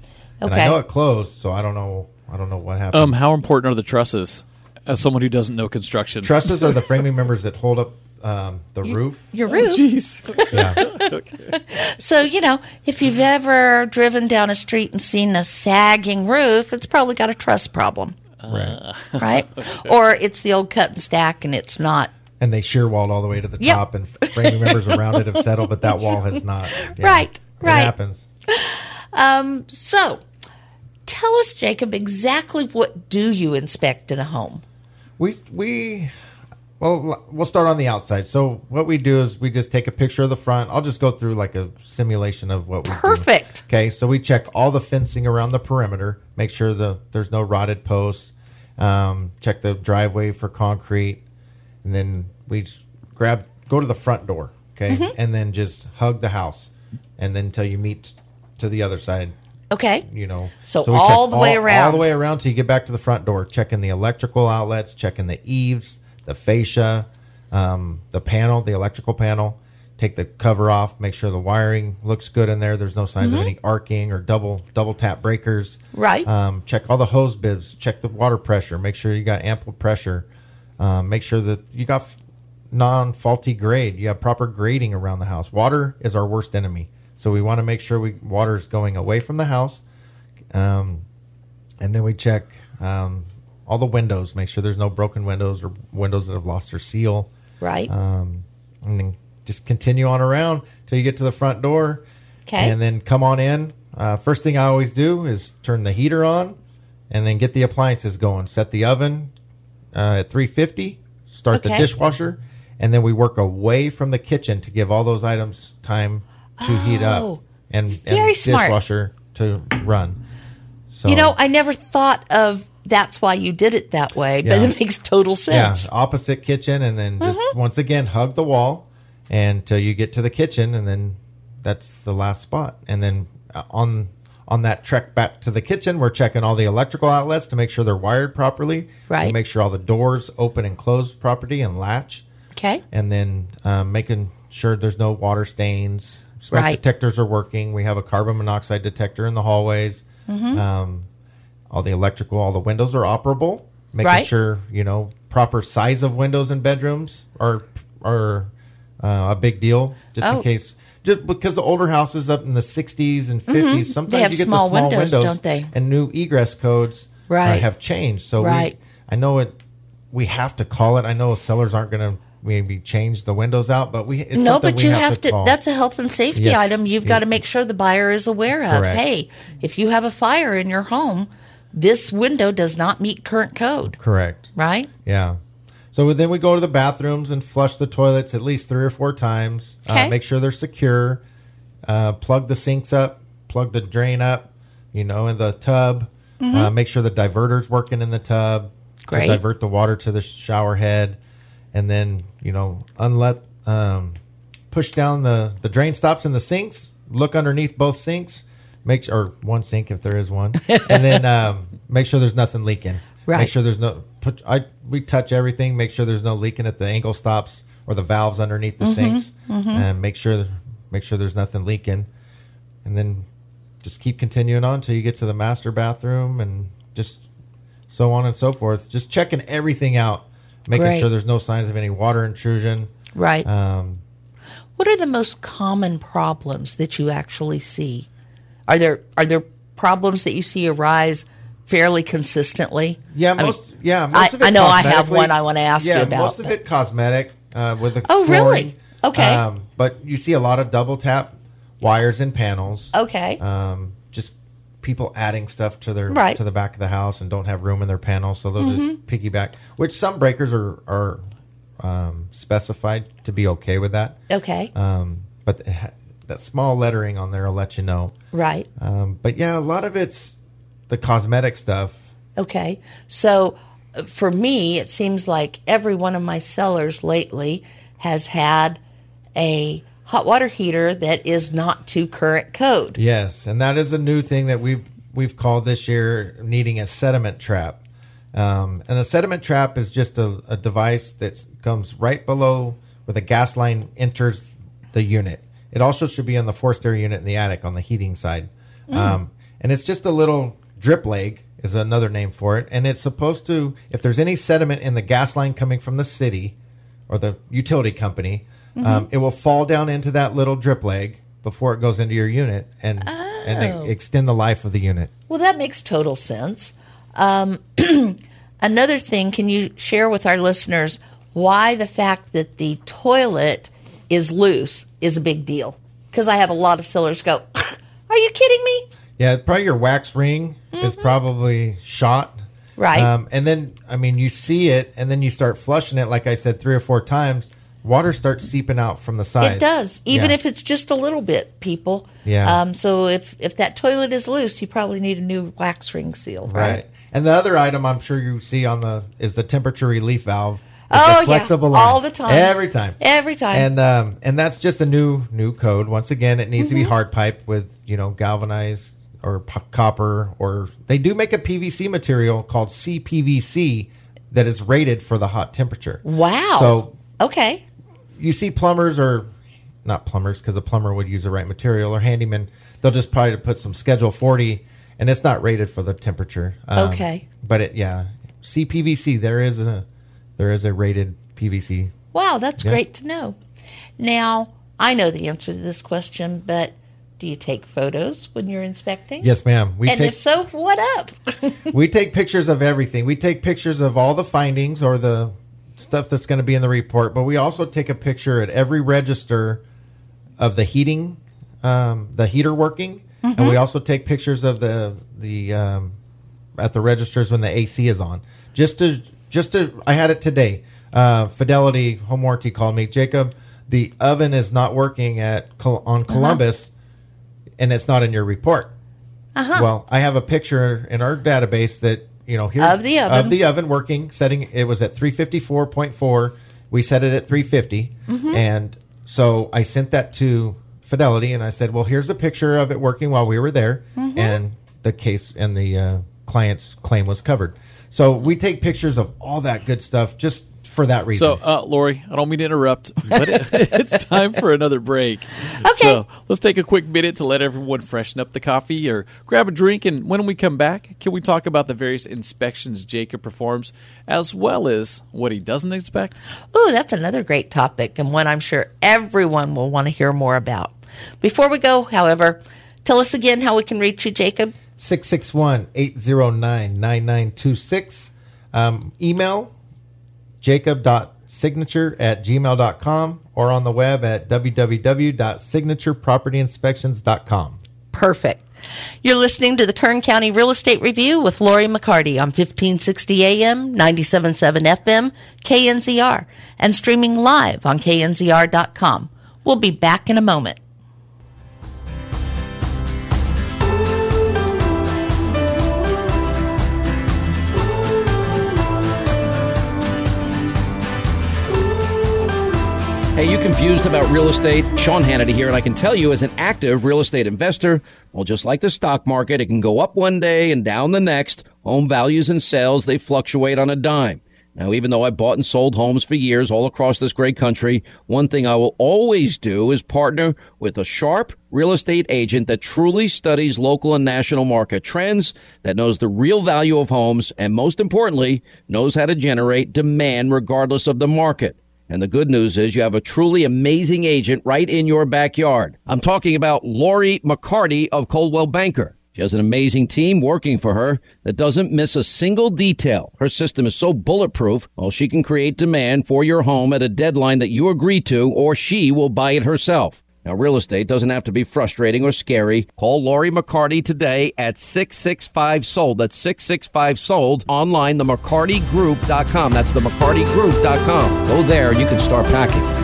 And Okay. I know it closed, so I don't know. I don't know what happened. Um, how important are the trusses? As someone who doesn't know construction, Trusses are the framing members that hold up um, the roof. Your roof. Jeez. Yeah. So, you know, if you've ever driven down a street and seen a sagging roof, it's probably got a truss problem, right. right? or it's the old cut and stack and it's not. And they shear walled all the way to the Yep. top, and framing members around it have settled, but that wall has not. Yeah. Right, right. happens. So, tell us, Jacob, exactly what do you inspect in a home? We we well we'll start on the outside. So what we do is we just take a picture of the front. I'll just go through like a simulation of what we do. Perfect. Okay, so we check all the fencing around the perimeter, make sure the there's no rotted posts. Um, check the driveway for concrete, and then we grab go to the front door. Okay, Mm-hmm. and then just hug the house, and then until you meet to the other side Okay. you know. So we all the way around, all the way around till you get back to the front door. Checking the electrical outlets, checking the eaves, the fascia, um, the panel, the electrical panel. Take the cover off. Make sure the wiring looks good in there. There's no signs Mm-hmm. of any arcing or double double tap breakers. Right. Um, check all the hose bibs. Check the water pressure. Make sure you got ample pressure. Um, make sure that you got f- non-faulty grade. You have proper grading around the house. Water is our worst enemy, so we want to make sure we water is going away from the house. Um, and then we check um, all the windows. Make sure there's no broken windows or windows that have lost their seal. Right. Um, and then just continue on around till you get to the front door. Okay. And then come on in. Uh, first thing I always do is turn the heater on, and then get the appliances going. Set the oven uh, at 350. Start the Okay. dishwasher, and then we work away from the kitchen to give all those items time to heat Oh, up and, very and smart. dishwasher to run. So you know, I never thought of that's why you did it that way, but it makes total sense. Yeah, opposite kitchen, and then just Mm-hmm. once again hug the wall until you get to the kitchen, and then that's the last spot. And then uh, on on that trek back to the kitchen, we're checking all the electrical outlets to make sure they're wired properly. Right. We make sure all the doors open and close properly and latch, Okay. and then um, making sure there's no water stains. Smoke Right. detectors are working. We have a carbon monoxide detector in the hallways. Mm-hmm. Um, all the electrical, all the windows are operable. Making Right. sure you know proper size of windows in bedrooms are are uh, a big deal. Just Oh. in case, just because the older houses up in the 60s and 50s, sometimes Mm-hmm. have you get small the small windows, windows, don't they? And new egress codes uh, Right. have changed. So Right. we, I know it. We have to call it. I know sellers aren't going to maybe change the windows out, but we it's no, but we you have to. call. that's a health and safety Yes. item. You've got to make sure the buyer is aware of. Correct. Hey, if you have a fire in your home, this window does not meet current code, Correct. right? Yeah. So then we go to the bathrooms and flush the toilets at least three or four times. Okay. Uh, make sure they're secure. Uh, plug the sinks up. Plug the drain up. You know, in the tub. Uh, make sure the diverter's working in the tub Mm-hmm. Great. to divert the water to the shower head, and then you know unlet um, push down the the drain stops in the sinks. Look underneath both sinks. Make or one sink if there is one, and then um, make sure there's nothing leaking. Right. Make sure there's no put. I we touch everything. Make sure there's no leaking at the angle stops or the valves underneath the sinks, and make sure make sure there's nothing leaking, and then just keep continuing on until you get to the master bathroom, and just so on and so forth. Just checking everything out, making Great. sure there's no signs of any water intrusion. Right. Um, what are the most common problems that you actually see? Are there are there problems that you see arise fairly consistently? Yeah, I mean, most. yeah, I- most of it. I know I have one I wanna ask you about, most of but- it cosmetic uh, with the. Oh, really? Okay. Um, but you see a lot of double tap wires and panels. Okay. Um, people adding stuff to their Right. to the back of the house and don't have room in their panels, so they'll Mm-hmm. just piggyback. Which some breakers are are um, specified to be okay with that. okay. Um, but it ha- that small lettering on there will let you know. right. Um, but yeah, a lot of it's the cosmetic stuff. Okay. So uh, for me, it seems like every one of my sellers lately has had a hot water heater that is not to current code. Yes, and that is a new thing that we've we've called this year needing a sediment trap. Um, and a sediment trap is just a, a device that comes right below where the gas line enters the unit. It also should be on the forced air unit in the attic on the heating side. Um, and it's just a little drip leg is another name for it. And it's supposed to, if there's any sediment in the gas line coming from the city or the utility company, um, it will fall down into that little drip leg before it goes into your unit and and e- extend the life of the unit. Well, that makes total sense. Um, another thing, can you share with our listeners why the fact that the toilet is loose is a big deal? Because I have a lot of sellers go, Are you kidding me? Yeah, probably your wax ring is probably shot. Mm-hmm. Right. Um, and then, I mean, you see it, and then you start flushing it, like I said, three or four times. Water starts seeping out from the sides. It does, even Yeah. if it's just a little bit, people. Yeah. Um, so if if that toilet is loose, you probably need a new wax ring seal, right? Right. And the other item I'm sure you see on the is the temperature relief valve. It's Oh, yeah. flexible line. All the time. Every time. Every time. And um, and that's just a new new code. Once again, it needs Mm-hmm. to be hard piped with you know galvanized or p- copper or they do make a PVC material called CPVC that is rated for the hot temperature. Wow. So okay. You see plumbers or not plumbers because a plumber would use the right material or handyman they'll just probably put some schedule 40 and it's not rated for the temperature Um, Okay. but it yeah cpvc there is a there is a rated pvc Wow, that's Yeah. great to know. Now, I know the answer to this question, but do you take photos when you're inspecting? yes ma'am we and take if so, what up? we take pictures of everything we take pictures of all the findings or the stuff that's going to be in the report but we also take a picture at every register of the heating um, the heater working and we also take pictures of the the um, at the registers when the AC is on. Just to just to I had it today. Uh, Fidelity Home Warranty called me, Jacob. The oven is not working at on Columbus, and it's not in your report. Uh-huh. Well, I have a picture in our database that you know here's Of the oven. of the oven working. Setting it was at three fifty four point four. We set it at 350. Mm-hmm. and so I sent that to Fidelity, and I said, "Well, here's a picture of it working while we were there, Mm-hmm. and the case and the uh, client's claim was covered." So we take pictures of all that good stuff just for that reason. So, uh, Lori, I don't mean to interrupt, but it, it's time for another break. Okay. So, let's take a quick minute to let everyone freshen up the coffee or grab a drink. And when we come back, can we talk about the various inspections Jacob performs, as well as what he doesn't expect? Ooh, that's another great topic and one I'm sure everyone will want to hear more about. Before we go, however, tell us again how we can reach you, Jacob. 661-809-9926. Um, email jacob.signature at gmail.com or on the web at www.signaturepropertyinspections.com. Perfect. You're listening to the Kern County Real Estate Review with Lori McCarty on 1560 AM, 97.7 FM, KNZR, and streaming live on knzr.com. We'll be back in a moment. Hey, you confused about real estate? Sean Hannity here, and I can tell you as an active real estate investor, well, just like the stock market, it can go up one day and down the next. Home values and sales, they fluctuate on a dime. Now, even though I bought and sold homes for years all across this great country, one thing I will always do is partner with a sharp real estate agent that truly studies local and national market trends, that knows the real value of homes, and most importantly, knows how to generate demand regardless of the market. And the good news is you have a truly amazing agent right in your backyard. I'm talking about Lori McCarty of Coldwell Banker. She has an amazing team working for her that doesn't miss a single detail. Her system is so bulletproof, well, she can create demand for your home at a deadline that you agree to, or she will buy it herself. Now, real estate doesn't have to be frustrating or scary. Call Lori McCarty today at 665 Sold. That's 665 Sold. Online, the McCartyGroup.com. That's the McCartyGroup.com. Go there you can start packing.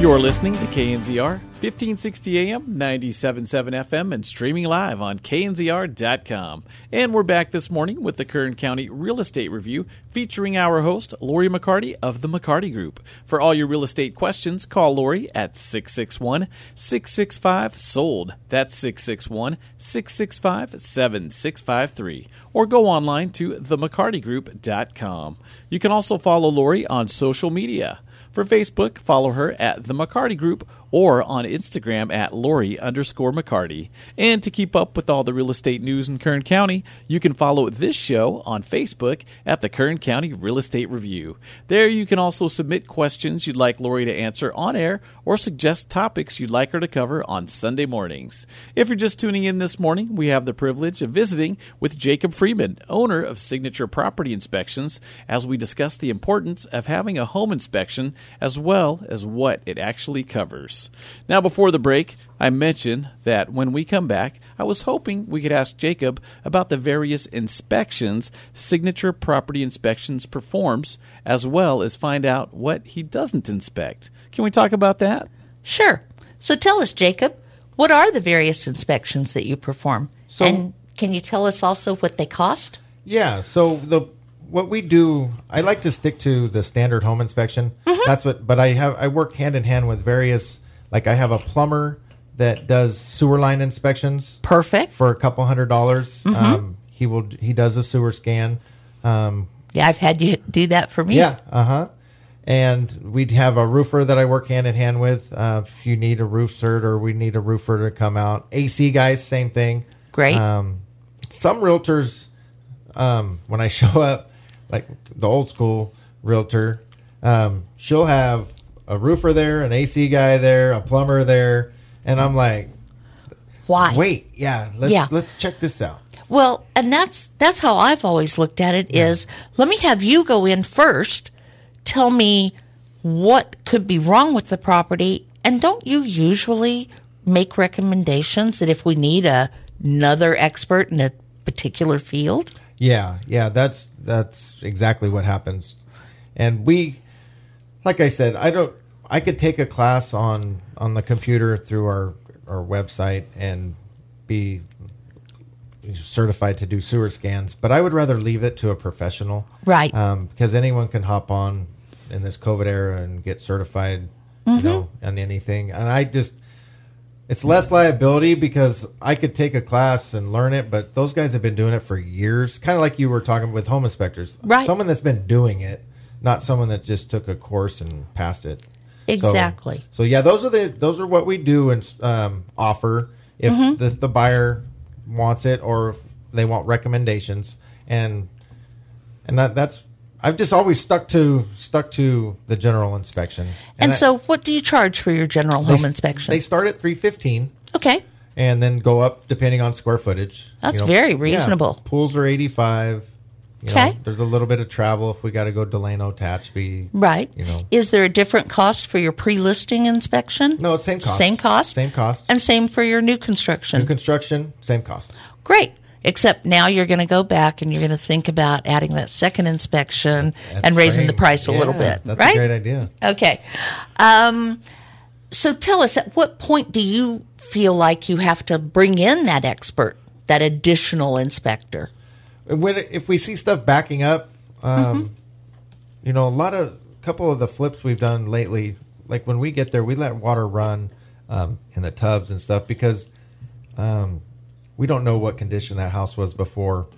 You're listening to KNZR 1560 AM, 97.7 FM, and streaming live on knzr.com. And we're back this morning with the Kern County Real Estate Review featuring our host, Lori McCarty of the McCarty Group. For all your real estate questions, call Lori at 661 665 SOLD. That's 661 665 7653. Or go online to themccartygroup.com. You can also follow Lori on social media. For Facebook, follow her at The McCarty Group or on Instagram at Lori underscore McCarty. And to keep up with all the real estate news in Kern County, you can follow this show on Facebook at the Kern County Real Estate Review. There you can also submit questions you'd like Lori to answer on air or suggest topics you'd like her to cover on Sunday mornings. If you're just tuning in this morning, we have the privilege of visiting with Jacob Freeman, owner of Signature Property Inspections, as we discuss the importance of having a home inspection as well as what it actually covers. Now, before the break, I mentioned that when we come back, I was hoping we could ask Jacob about the various inspections Signature Property Inspections performs, as well as find out what he doesn't inspect. Can we talk about that? Sure. So tell us, Jacob, what are the various inspections that you perform? So- and can you tell us also what they cost? Yeah. So the what we do, I like to stick to the standard home inspection. Mm-hmm. That's what. But I have I work hand in hand with various. Like I have a plumber that does sewer line inspections Perfect. for a couple hundred dollars. Um, he will he does a sewer scan. Um, Yeah, I've had you do that for me. yeah. Uh huh. And we'd have a roofer that I work hand in hand with. Uh, if you need a roof cert or we need a roofer to come out, AC guys, same thing. Great. Um, some realtors, um, when I show up, like the old school realtor, um, she'll have a roofer there, an AC guy there, a plumber there, and I'm like, Why? wait, yeah, let's Yeah. let's check this out. Well, and that's that's how I've always looked at it is let me have you go in first, tell me what could be wrong with the property, and don't you usually make recommendations that if we need a, another expert in a particular field? Yeah, yeah, that's that's exactly what happens. And we like I said, I don't I could take a class on on the computer through our our website and be certified to do sewer scans, but I would rather leave it to a professional. Right. Um, because anyone can hop on in this COVID era and get certified, you know, on anything. And I just it's less liability because I could take a class and learn it, but those guys have been doing it for years. Kind of like you were talking with home inspectors. Right. Someone that's been doing it, not someone that just took a course and passed it. So- Exactly. So, yeah, those are the those are what we do and um, offer if Mm-hmm. the, the buyer wants it or if they want recommendations and and that, that's I've just always stuck to stuck to the general inspection. And, I- so, what do you charge for your general they- home inspection? They start at three fifteen okay. and then go up depending on square footage. That's very reasonable. Pools are eighty five. Know, Okay. there's a little bit of travel if we got to go Delano, Tehachapi. Right. You know. Is there a different cost for your pre-listing inspection? No, it's same cost. Same cost. Same cost. And same for your new construction. New construction, same cost. Great. Except now you're going to go back and you're going to think about adding that second inspection That's and raising the price a little bit. That's right? a great idea. Okay. Um, so tell us, at what point do you feel like you have to bring in that expert, that additional inspector? When if we see stuff backing up, um, you know, a lot of a couple of the flips we've done lately, like when we get there, we let water run um, in the tubs and stuff because um, we don't know what condition that house was before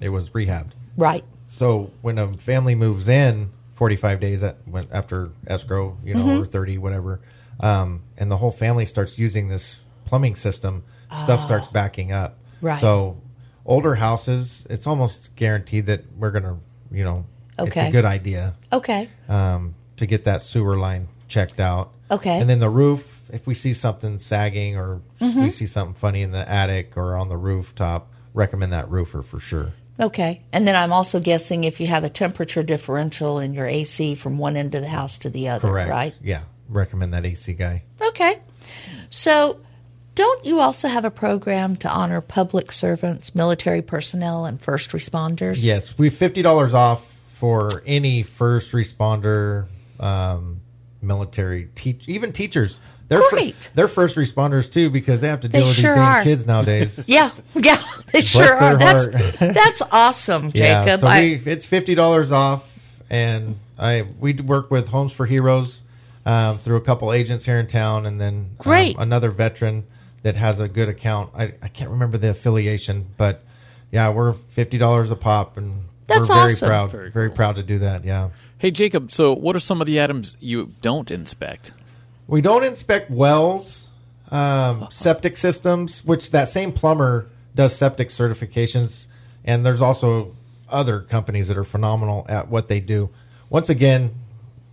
it was rehabbed. Right. So when a family moves in, 45 days at, when, after escrow, you know, or 30, whatever, um, and the whole family starts using this plumbing system, stuff starts backing up. Right. So older houses, it's almost guaranteed that we're going to, you know, it's Okay. a good idea Okay. um, to get that sewer line checked out. Okay. And then the roof, if we see something sagging or Mm-hmm. we see something funny in the attic or on the rooftop, recommend that roofer for sure. Okay. And then I'm also guessing if you have a temperature differential in your AC from one end of the house to the other, Correct. right? Yeah. Recommend that AC guy. Okay. So, don't you also have a program to honor public servants, military personnel, and first responders? Yes, we fifty dollars off for any first responder, um, military, teach, even teachers. They're fir- Great. they're first responders too because they have to deal They with sure these damn are. kids nowadays. Yeah, yeah, they sure are. That's that's awesome, yeah, Jacob. so I, we, it's fifty dollars off, and I we work with Homes for Heroes um, through a couple agents here in town, and then um, Great. another veteran that has a good account. I, I can't remember the affiliation, but yeah, we're fifty dollars a pop, and That's we're very awesome. proud, Very very, cool. proud to do that. Yeah, Hey, Jacob, so what are some of the items you don't inspect? we don't inspect wells, um, septic systems, which that same plumber does septic certifications, and there's also other companies that are phenomenal at what they do. Once again,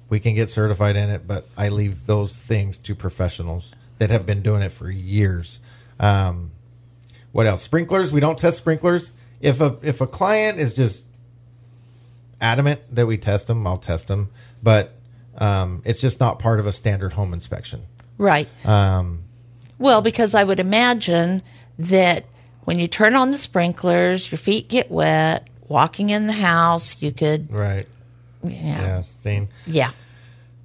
we can get certified in it, but I leave those things to professionals that have been doing it for years. Um, what else? Sprinklers. We don't test sprinklers. If a if a client is just adamant that we test them, I'll test them. But um, it's just not part of a standard home inspection. right. Um, Well, because I would imagine that when you turn on the sprinklers, your feet get wet. Walking in the house, you could, right. yeah, Yeah. yeah.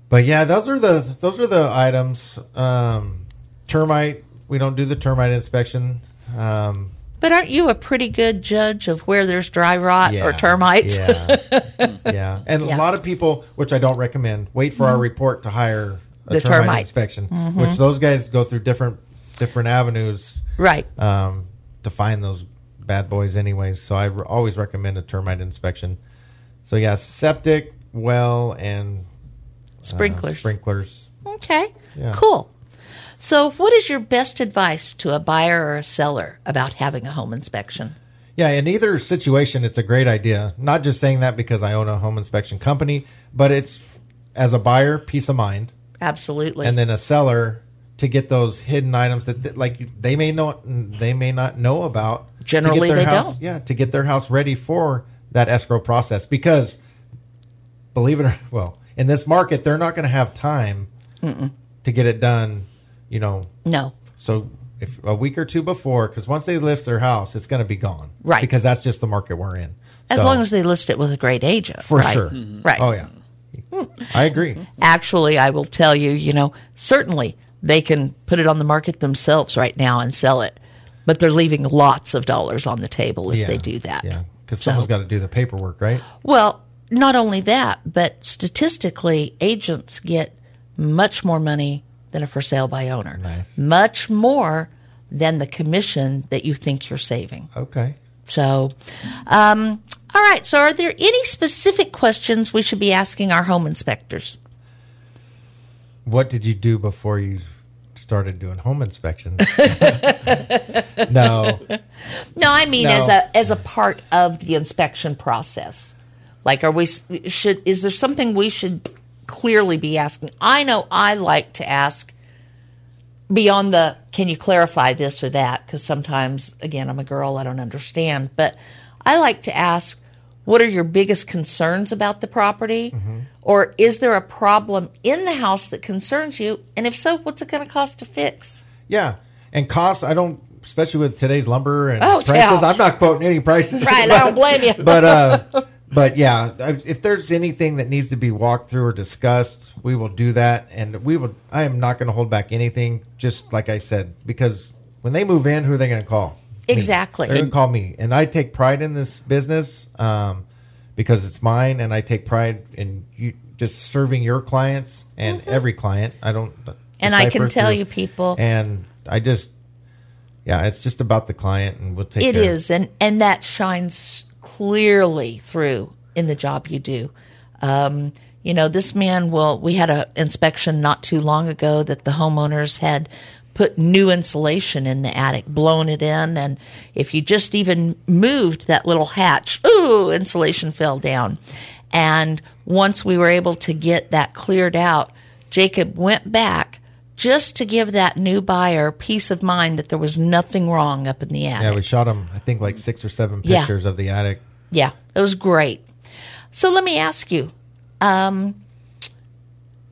But yeah, those are the those are the items. Um, termite. We don't do the termite inspection. Um, But aren't you a pretty good judge of where there's dry rot yeah, or termites? Yeah. yeah. And Yeah. Mm-hmm. a lot of people, which I don't recommend, wait for our report to hire a The termite, termite. inspection, which those guys go through different different avenues right. um, to find those bad boys anyways. So I re- always recommend a termite inspection. So yeah, septic, well, and uh, Sprinklers. sprinklers. Okay. Yeah. Cool. So, what is your best advice to a buyer or a seller about having a home inspection? Yeah, in either situation, it's a great idea. Not just saying that because I own a home inspection company, but it's as a buyer, peace of mind, Absolutely. and then a seller to get those hidden items that, like they may not they may not know about. Generally, they house, don't. Yeah, to get their house ready for that escrow process because believe it or not, well, in this market, they're not going to have time to get it done. You know, no. so if a week or two before, because once they list their house, it's going to be gone, Right. Because that's just the market we're in. As So, long as they list it with a great agent. for right? sure, mm-hmm. Right. Oh yeah, I agree. Actually, I will tell you, you know, certainly they can put it on the market themselves right now and sell it, but they're leaving lots of dollars on the table if yeah. they do that. Yeah, because So- someone's got to do the paperwork, right? Well, not only that, but statistically, agents get much more money than a for sale by owner. Nice. Much more than the commission that you think you're saving. Okay. So, um, all right. So, are there any specific questions we should be asking our home inspectors? What did you do before you started doing home inspections? no. No, I mean No. as a as a part of the inspection process. Like, are we should is there something we should clearly be asking? I know I like to ask beyond the can you clarify this or that because sometimes again I'm a girl I don't understand, but I like to ask what are your biggest concerns about the property? Or is there a problem in the house that concerns you? And if so, what's it going to cost to fix? Yeah, and costs. I don't, especially with today's lumber and Oh, prices. yeah. I'm not quoting any prices. Right, I don't blame you. but uh, but yeah, if there's anything that needs to be walked through or discussed, we will do that, and we will. I am not going to hold back anything. Just like I said, because when they move in, who are they going to call? Me. Exactly. They're going to call me, and I take pride in this business um, because it's mine, and I take pride in you just serving your clients and every client. I don't. Mm-hmm. And I can tell through- you, people- and I just. Yeah, it's just about the client, and we'll take. It care. is, and and that shines clearly through in the job you do. Um, you know, this man will. We had an inspection not too long ago that the homeowners had put new insulation in the attic, blown it in, and if you just even moved that little hatch, ooh, insulation fell down. And once we were able to get that cleared out, Jacob went back just to give that new buyer peace of mind that there was nothing wrong up in the attic. Yeah, we shot him. I think like six or seven Yeah. pictures of the attic. Yeah, it was great. So let me ask you um,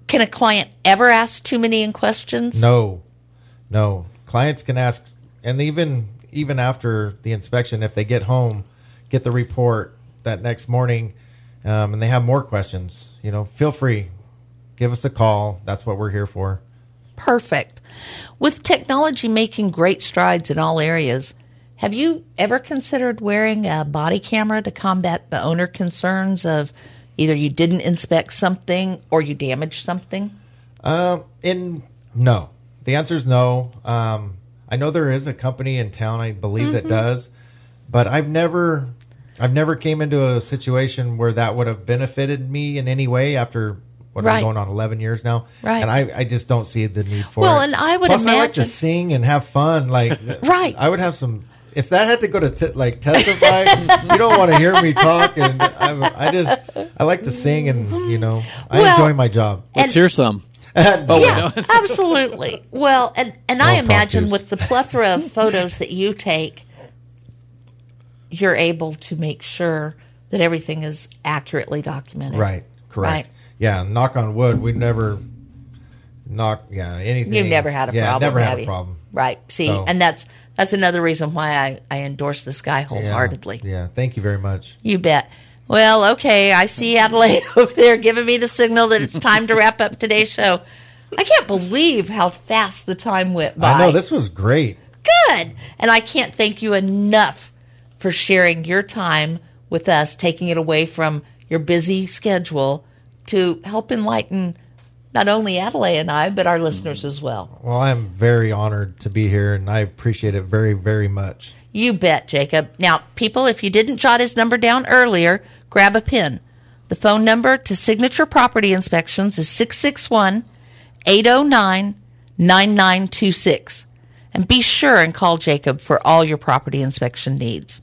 can a client ever ask too many questions? No, no. Clients can ask, and even even after the inspection, if they get home, get the report that next morning, um, and they have more questions, you know, feel free, give us a call. That's what we're here for. Perfect. With technology making great strides in all areas, have you ever considered wearing a body camera to combat the owner concerns of either you didn't inspect something or you damaged something? Um, in no, the answer is no. Um, I know there is a company in town, I believe, Mm-hmm. that does, but I've never, I've never came into a situation where that would have benefited me in any way after what Right. I'm going on 11 years now. Right. And I, I just don't see the need for Well, it. and I would Plus, I like to sing and have fun. Like, Right. I would have some. If that had to go to t- like testify, you don't want to hear me talk, and I, I just I like to sing, and you know I Well, enjoy my job. Let's And- hear some. oh, yeah, absolutely. Well, and and I imagine with the plethora of photos that you take, you're able to make sure that everything is accurately documented. Right. Correct. Right. Yeah. Knock on wood. We never knock. Yeah. Anything. You've never had a yeah, problem. Never had a problem. Right. See, So- and that's that's another reason why I, I endorse this guy Yeah. wholeheartedly. Yeah. Thank you very much. You bet. Well, okay, I see Adelaide over there giving me the signal that it's time to wrap up today's show. I can't believe how fast the time went by. I know this was great. good. And I can't thank you enough for sharing your time with us, taking it away from your busy schedule to help enlighten not only Adelaide and I, but our listeners mm-hmm. as well. Well, I'm very honored to be here, and I appreciate it very, very much. You bet, Jacob. Now, people, if you didn't jot his number down earlier, grab a pen. The phone number to Signature Property Inspections is 661 809 9926. And be sure and call Jacob for all your property inspection needs.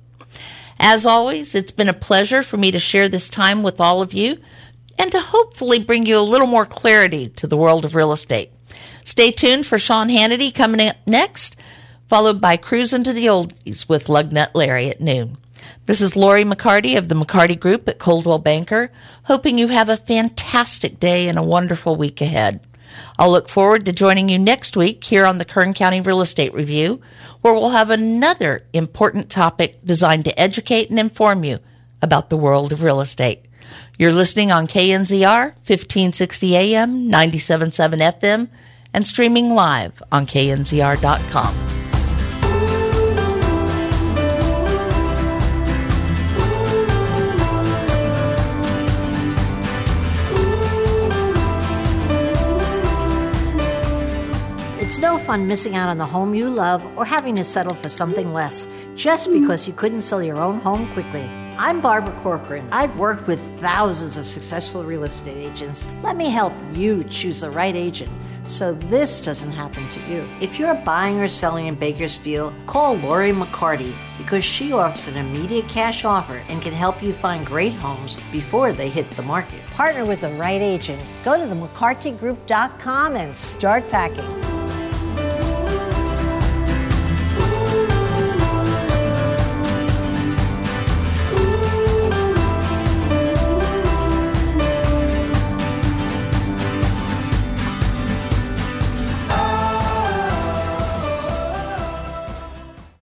As always, it's been a pleasure for me to share this time with all of you and to hopefully bring you a little more clarity to the world of real estate. Stay tuned for Sean Hannity coming up next, followed by Cruise into the Oldies with Lugnut Larry at noon. This is Lori McCarty of the McCarty Group at Coldwell Banker, hoping you have a fantastic day and a wonderful week ahead. I'll look forward to joining you next week here on the Kern County Real Estate Review, where we'll have another important topic designed to educate and inform you about the world of real estate. You're listening on KNZR 1560 AM, 977 FM, and streaming live on knzr.com. It's no fun missing out on the home you love or having to settle for something less just because you couldn't sell your own home quickly. I'm Barbara Corcoran. I've worked with thousands of successful real estate agents. Let me help you choose the right agent so this doesn't happen to you. If you're buying or selling in Bakersfield, call Lori McCarty because she offers an immediate cash offer and can help you find great homes before they hit the market. Partner with the right agent. Go to the themccartygroup.com and start packing.